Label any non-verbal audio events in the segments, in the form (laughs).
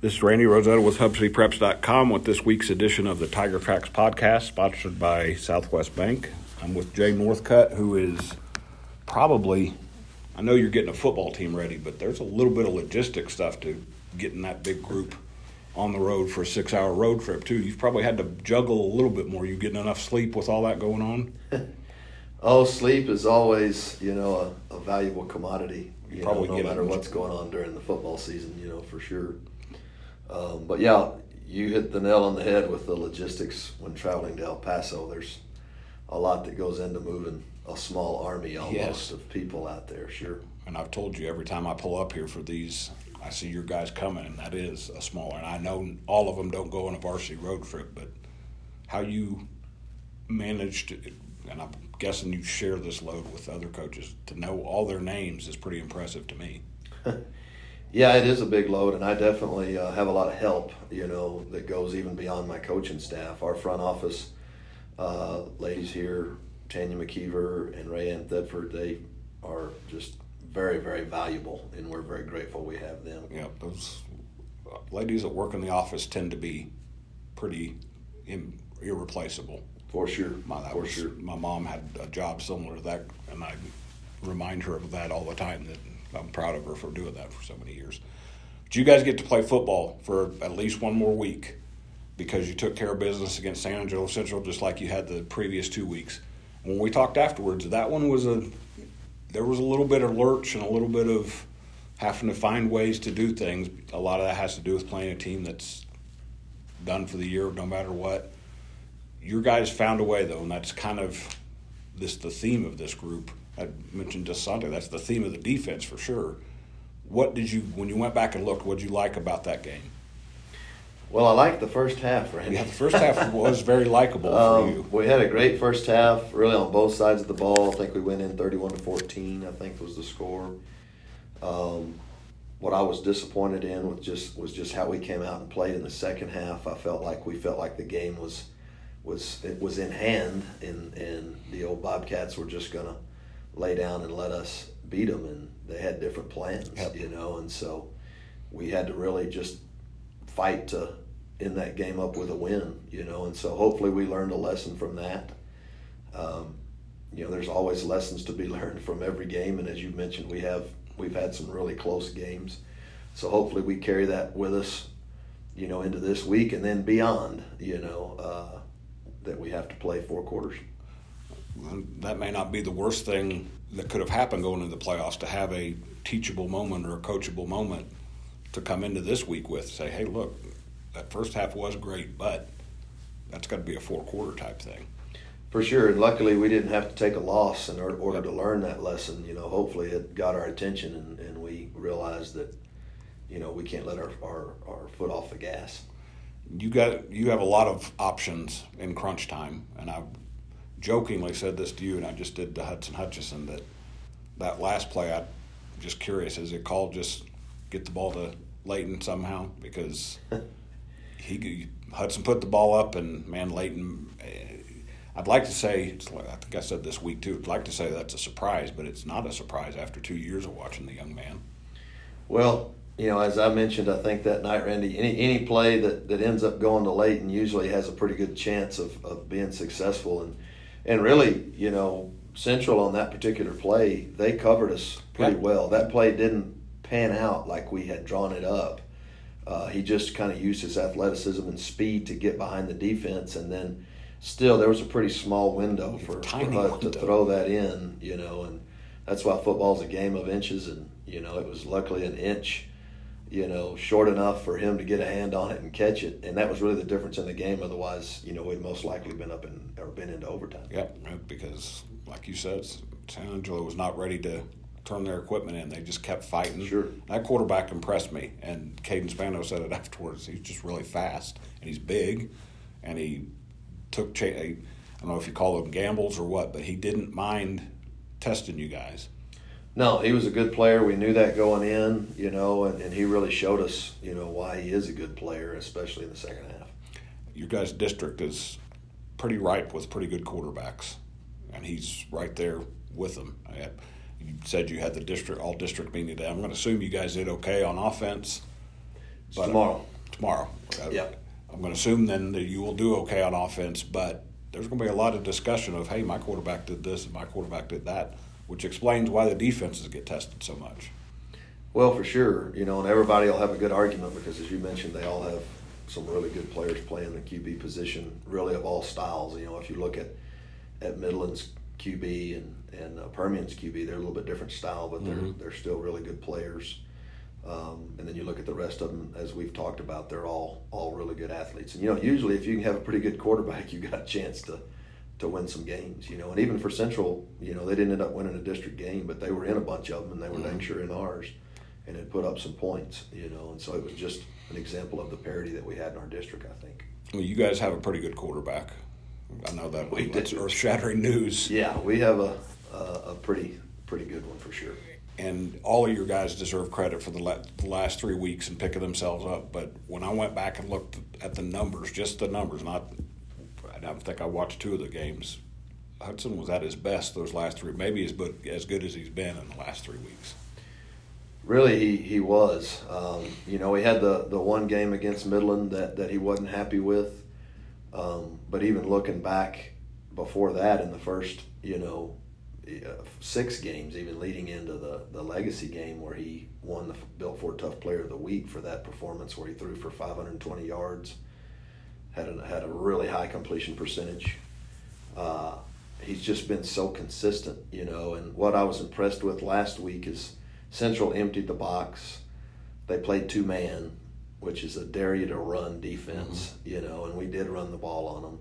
This is Randy Rosetta with HubCityPreps.com with this week's edition of the Tiger Tracks podcast, sponsored by Southwest Bank. I'm with Jay Northcutt, who is probably, I know you're getting a football team ready, but there's a little bit of logistic stuff to getting that big group on the road for a six hour road trip, too. You've probably had to juggle a little bit more. You getting enough sleep with all that going on? (laughs) oh, sleep is always, you know, a, a valuable commodity. You probably know, no matter what's going on during the football season, you know, for sure. Um, but yeah, you hit the nail on the head with the logistics when traveling to El Paso. There's a lot that goes into moving a small army almost yes. of people out there, sure. And I've told you every time I pull up here for these, I see your guys coming, and that is a smaller. And I know all of them don't go on a varsity road trip, but how you managed, and I'm guessing you share this load with other coaches, to know all their names is pretty impressive to me. (laughs) Yeah, it is a big load, and I definitely uh, have a lot of help, you know, that goes even beyond my coaching staff. Our front office uh, ladies here, Tanya McKeever and Ray Ann Thedford, they are just very, very valuable, and we're very grateful we have them. Yeah, those ladies that work in the office tend to be pretty irreplaceable. For sure. My, For sure. My mom had a job similar to that, and I remind her of that all the time. That I'm proud of her for doing that for so many years. But you guys get to play football for at least one more week because you took care of business against San Angelo Central just like you had the previous two weeks. When we talked afterwards, that one was a there was a little bit of lurch and a little bit of having to find ways to do things. A lot of that has to do with playing a team that's done for the year no matter what. Your guys found a way though, and that's kind of this the theme of this group I mentioned just Sunday. That's the theme of the defense for sure. What did you, when you went back and looked, what did you like about that game? Well, I liked the first half, Randy. Yeah, the first half was very likable um, for you. We had a great first half, really on both sides of the ball. I think we went in 31 to 14, I think was the score. Um, what I was disappointed in was just was just how we came out and played in the second half. I felt like we felt like the game was was it was in hand, and and the old Bobcats were just gonna lay down and let us beat them, and they had different plans, yep. you know, and so we had to really just fight to end that game up with a win, you know, and so hopefully we learned a lesson from that. Um, you know, there's always lessons to be (laughs) learned from every game, and as you mentioned, we have we've had some really close games, so hopefully we carry that with us, you know, into this week and then beyond, you know, uh, that we have to play four quarters that may not be the worst thing that could have happened going into the playoffs to have a teachable moment or a coachable moment to come into this week with. Say, hey, look, that first half was great, but that's got to be a four quarter type thing. For sure, and luckily we didn't have to take a loss in order to learn that lesson. You know, hopefully it got our attention and, and we realized that, you know, we can't let our, our, our foot off the gas. You got you have a lot of options in crunch time, and I jokingly said this to you, and I just did to Hudson Hutchison that that last play. I'm just curious, is it called just get the ball to Leighton somehow because (laughs) he Hudson put the ball up, and man, Leighton. Eh, I'd like to say, I think I said this week too. I'd like to say that's a surprise, but it's not a surprise after two years of watching the young man. Well, you know, as I mentioned, I think that night, Randy, any any play that, that ends up going to Leighton usually has a pretty good chance of, of being successful. And and really, you know, Central on that particular play, they covered us pretty yeah. well. That play didn't pan out like we had drawn it up. Uh, he just kind of used his athleticism and speed to get behind the defense, and then still there was a pretty small window for, for window. to throw that in, you know, and that's why football's a game of inches, and you know it was luckily an inch you know, short enough for him to get a hand on it and catch it, and that was really the difference in the game. Otherwise, you know, we'd most likely been up in or been into overtime. Yeah, because like you said, San Angelo was not ready to turn their equipment in. They just kept fighting. Sure. That quarterback impressed me, and Caden Spano said it (laughs) afterwards. He's just really fast, and he's big, and he took. Cha- I don't know if you call them gambles or what, but he didn't mind testing you guys. No, he was a good player. We knew that going in, you know, and, and he really showed us, you know, why he is a good player, especially in the second half. Your guys' district is pretty ripe with pretty good quarterbacks, and he's right there with them. you said you had the district all district meeting today. I'm going to assume you guys did okay on offense. But uh, tomorrow. Tomorrow. Yeah. I'm going to assume then that you will do okay on offense, but there's going to be a lot of discussion of, hey, my quarterback did this and my quarterback did that, which explains why the defenses get tested so much. Well, for sure, you know, and everybody will have a good argument because, as you mentioned, they all have some really good players playing the QB position, really of all styles. You know, if you look at at Midland's QB and and uh, Permian's QB, they're a little bit different style, but they're mm-hmm. they're still really good players. Um, and then you look at the rest of them, as we've talked about, they're all all really good athletes. And you know, usually if you can have a pretty good quarterback, (laughs) you got a chance to to win some games. You know, and even for Central, you know, they didn't end up winning a district game, but they were in a bunch of them, and they were mm-hmm. dang sure in ours, and had put up some points. You know, and so it was just an example of the parity that we had in our district. I think. Well, you guys have a pretty good quarterback. I know that we that's earth shattering news. Yeah, we have a, a a pretty pretty good one for sure and all of your guys deserve credit for the, la- the, last three weeks and picking themselves up. But when I went back and looked at the numbers, just the numbers, not I don't think I watched two of the games. Hudson was at his best those last three, maybe as good, as good as he's been in the last three weeks. Really, he, he was. Um, you know, he had the, the one game against Midland that, that he wasn't happy with. Um, but even looking back before that in the first, you know, six games, even leading into the, the legacy game where he won the Built Ford Tough Player of the Week for that performance where he threw for 520 yards, had a, had a really high completion percentage. Uh, he's just been so consistent, you know. And what I was impressed with last week is Central emptied the box. They played two man, which is a dare you to run defense, mm-hmm. you know, and we did run the ball on them.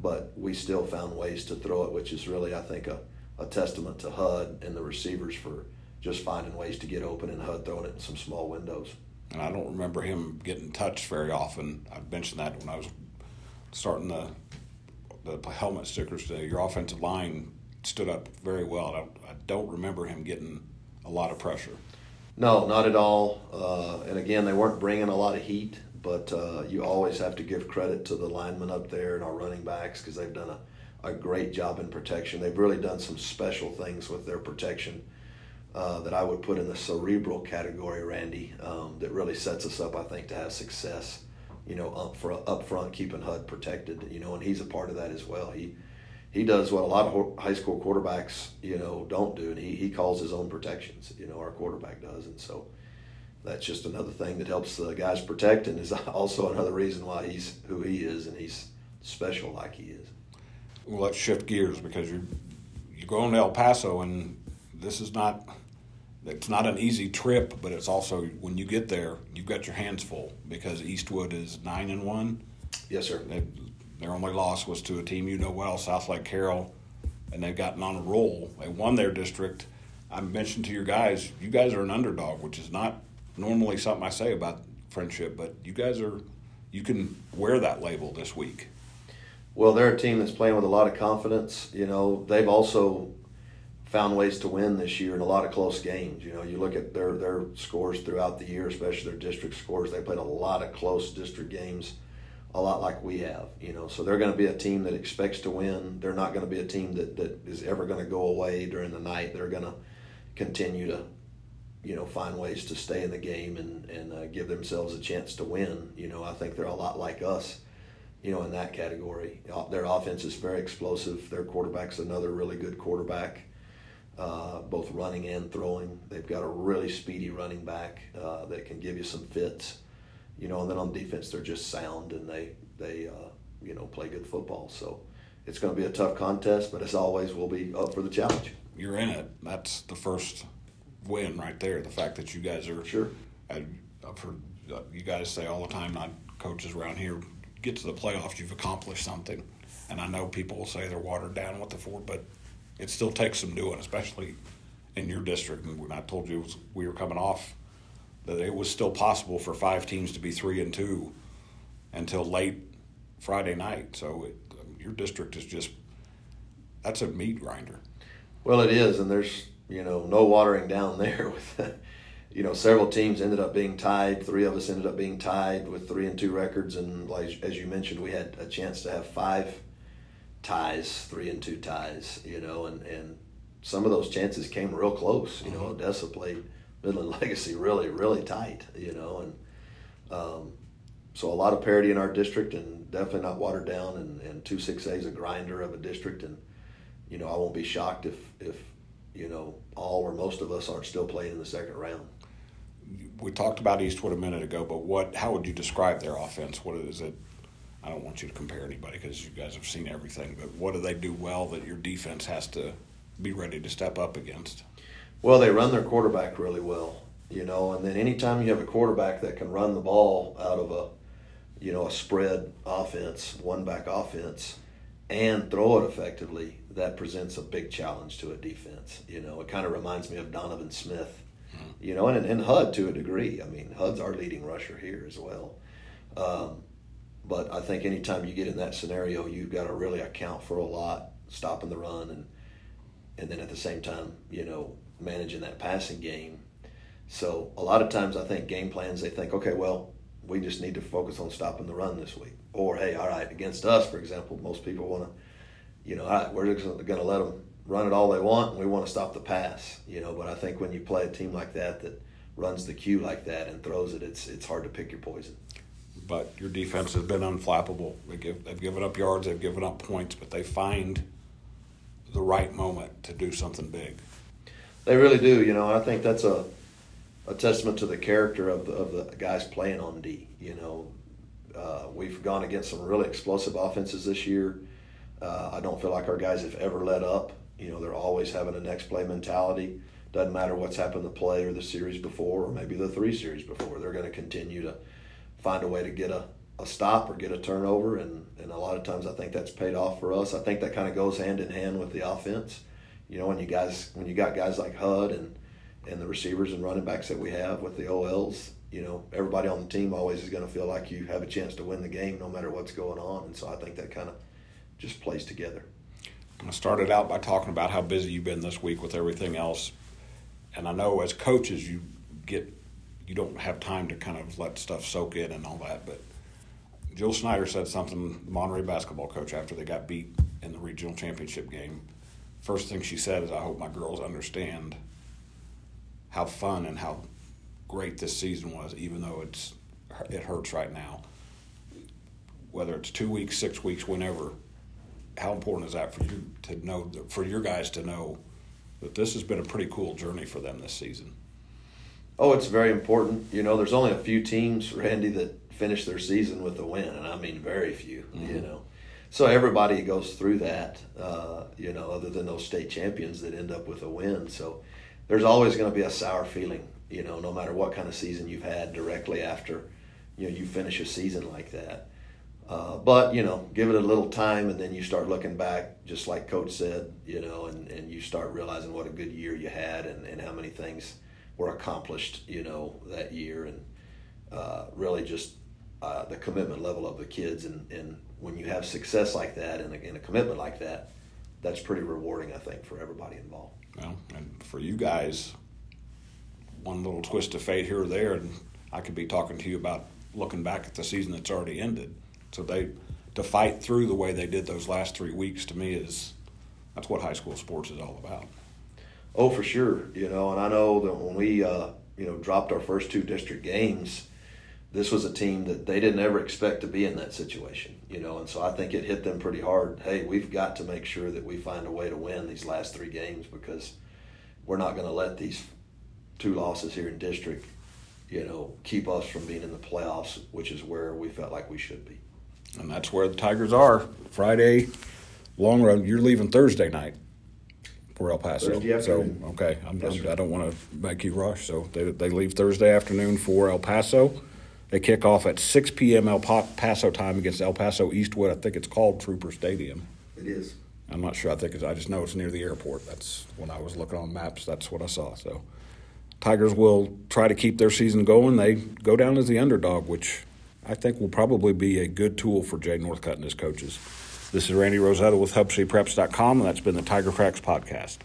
But we still found ways to throw it, which is really, I think, a a testament to HUD and the receivers for just finding ways to get open and HUD throwing it in some small windows. And I don't remember him getting touched very often. I mentioned that when I was starting the the helmet stickers today. Your offensive line stood up very well. I I don't remember him getting a lot of pressure. No, not at all. Uh, and again, they weren't bringing a lot of heat, but uh, you always have to give credit to the linemen up there and our running backs because they've done a a great job in protection. They've really done some special things with their protection uh, that I would put in the cerebral category, Randy. Um, that really sets us up, I think, to have success. You know, up for up front, keeping HUD protected. You know, and he's a part of that as well. He he does what a lot of high school quarterbacks, you know, don't do, and he he calls his own protections. You know, our quarterback does, and so that's just another thing that helps the guys protect, and is (laughs) also another reason why he's who he is, and he's special like he is well, let's shift gears because you're you're going to El Paso, and this is not it's not an easy trip, but it's also when you get there, you've got your hands full because Eastwood is nine and one. Yes, sir. They, their only loss was to a team you know well, Southlake Carroll, and they've gotten on a roll. They won their district. I mentioned to your guys, you guys are an underdog, which is not normally something I say about Frenship, but you guys are you can wear that label this week. Well, they're a team that's playing with a lot of confidence. You know, they've also found ways to win this year in a lot of close games. You know, you look at their their scores throughout the year, especially their district scores. They played a lot of close district games, a lot like we have. You know, so they're going to be a team that expects to win. They're not going to be a team that that is ever going to go away during the night. They're going to continue to, you know, find ways to stay in the game and and uh, give themselves a chance to win. You know, I think they're a lot like us you know, in that category. Their offense is very explosive. Their quarterback's another really good quarterback, uh, both running and throwing. They've got a really speedy running back uh, that can give you some fits, you know. And then on defense, they're just sound and they they uh, you know play good football. So it's going to be a tough contest, but as always, we'll be up for the challenge. You're in it. That's the first win right there. The fact that you guys are sure. I, I've heard uh, you guys say all the time, not coaches around here get to the playoffs, you've accomplished something. And I know people will say they're watered down with the Ford, but it still takes some doing, especially in your district. And when I told you was, we were coming off, that it was still possible for five teams to be three and two until late Friday night. So it, your district is just that's a meat grinder. Well, it is, and there's you know no watering down (laughs) there with you know, several teams ended up being tied. Three of us ended up being tied with three and two records, and like as you mentioned, we had a chance to have five ties, three and two ties. You know, and and some of those chances came real close. You know, mm-hmm. Odessa played Midland (laughs) Legacy really, really tight. You know, and Um, so a lot of parity in our district, and definitely not watered down. And, and two six A is a grinder of a district, and you know I won't be shocked if if you know all or most of us aren't still playing in the second round. We talked about Eastwood a minute ago, but what? How would you describe their offense? What is it? I don't want you to compare anybody because you guys have seen everything. But what do they do well that your defense has to be ready to step up against? Well, they run their quarterback really well, you know, and then anytime you have a quarterback that can run the ball out of a, you know, a spread offense, one back offense, and throw it effectively, that presents a big challenge to a defense. You know, it kind of reminds me of Donovan Smith, mm-hmm. you know, and, and HUD to a degree. I mean, HUD's our leading rusher here as well. Um, but I think anytime you get in that scenario, you've got to really account for a lot, stopping the run, and and then at the same time, you know, managing that passing game. So a lot of times, I think game plans they think, okay, well, we just need to focus on stopping the run this week, or hey, all right, against us, for example, most people want to, you know, all right, we're just going to let them run it all they want, and we want to stop the pass, you know. But I think when you play a team like that that runs the cue like that and throws it, it's it's hard to pick your poison but your defense has been unflappable. They give, they've given up yards, they've given up points, but they find the right moment to do something big. They really do, you know. I think that's a a testament to the character of the, of the guys playing on D. You know, uh, we've gone against some really explosive offenses this year. Uh, I don't feel like our guys have ever let up. You know, they're always having a next play mentality. Doesn't matter what's happened the play or the series before, or maybe the three series before. They're going to continue to find a way to get a, a stop or get a turnover. And, and a lot of times I think that's paid off for us. I think that kind of goes hand in hand with the offense. You know, when you guys when you got guys like HUD and and the receivers and running backs that we have with the OLs, you know, everybody on the team always is going to feel like you have a chance to win the game no matter what's going on. And so I think that kind of just plays together. I started out by talking about how busy you've been this week with everything else. And I know as coaches, you get you don't have time to kind of let stuff soak in and all that. But Jill Snyder said something, Monterey basketball coach, after they got beat in the regional championship game. First thing she said is, I hope my girls understand how fun and how great this season was, even though it's it hurts right now. Whether it's two weeks, six weeks, whenever, how important is that for you to know, for your guys to know that this has been a pretty cool journey for them this season? Oh, it's very important. You know, there's only a few teams, Randy, that finish their season with a win, and I mean very few. Mm-hmm. You know, so everybody goes through that. Uh, you know, other than those state champions that end up with a win. So there's always going to be a sour feeling. You know, no matter what kind of season you've had directly after, you know, you finish a season like that. Uh, but you know, give it a little time, and then you start looking back, just like Coach said, you know, and, and you start realizing what a good year you had, and, and how many things were accomplished, you know, that year, and uh, really just uh, the commitment level of the kids. And, and when you have success like that and a, and a commitment like that, that's pretty rewarding, I think, for everybody involved. Well, and for you guys, one little twist of fate here or there, and I could be talking to you about looking back at the season that's already ended. So they to fight through the way they did those last three weeks to me is that's what high school sports is all about. Oh, for sure. You know, and I know that when we, uh, you know, dropped our first two district games, this was a team that they didn't ever expect to be in that situation. You know, and so I think it hit them pretty hard. Hey, we've got to make sure that we find a way to win these last three games because we're not going to let these two losses here in district, you know, keep us from being in the playoffs, which is where we felt like we should be. And that's where the Tigers are. Friday, long run. You're leaving Thursday night for El Paso. So okay, I'm, I'm, I do not want to make you rush. So they they leave Thursday afternoon for El Paso. They kick off at 6 p.m. El Paso time against El Paso Eastwood. I think it's called Trooper Stadium. It is. I'm not sure. I think it's, I just know it's near the airport. That's when I was looking on maps. That's what I saw. So Tigers will try to keep their season going. They go down as the underdog, which I think will probably be a good tool for Jay Northcutt and his coaches. This is Randy Rosetta with HubCityPreps.com, and that's been the Tiger Tracks podcast.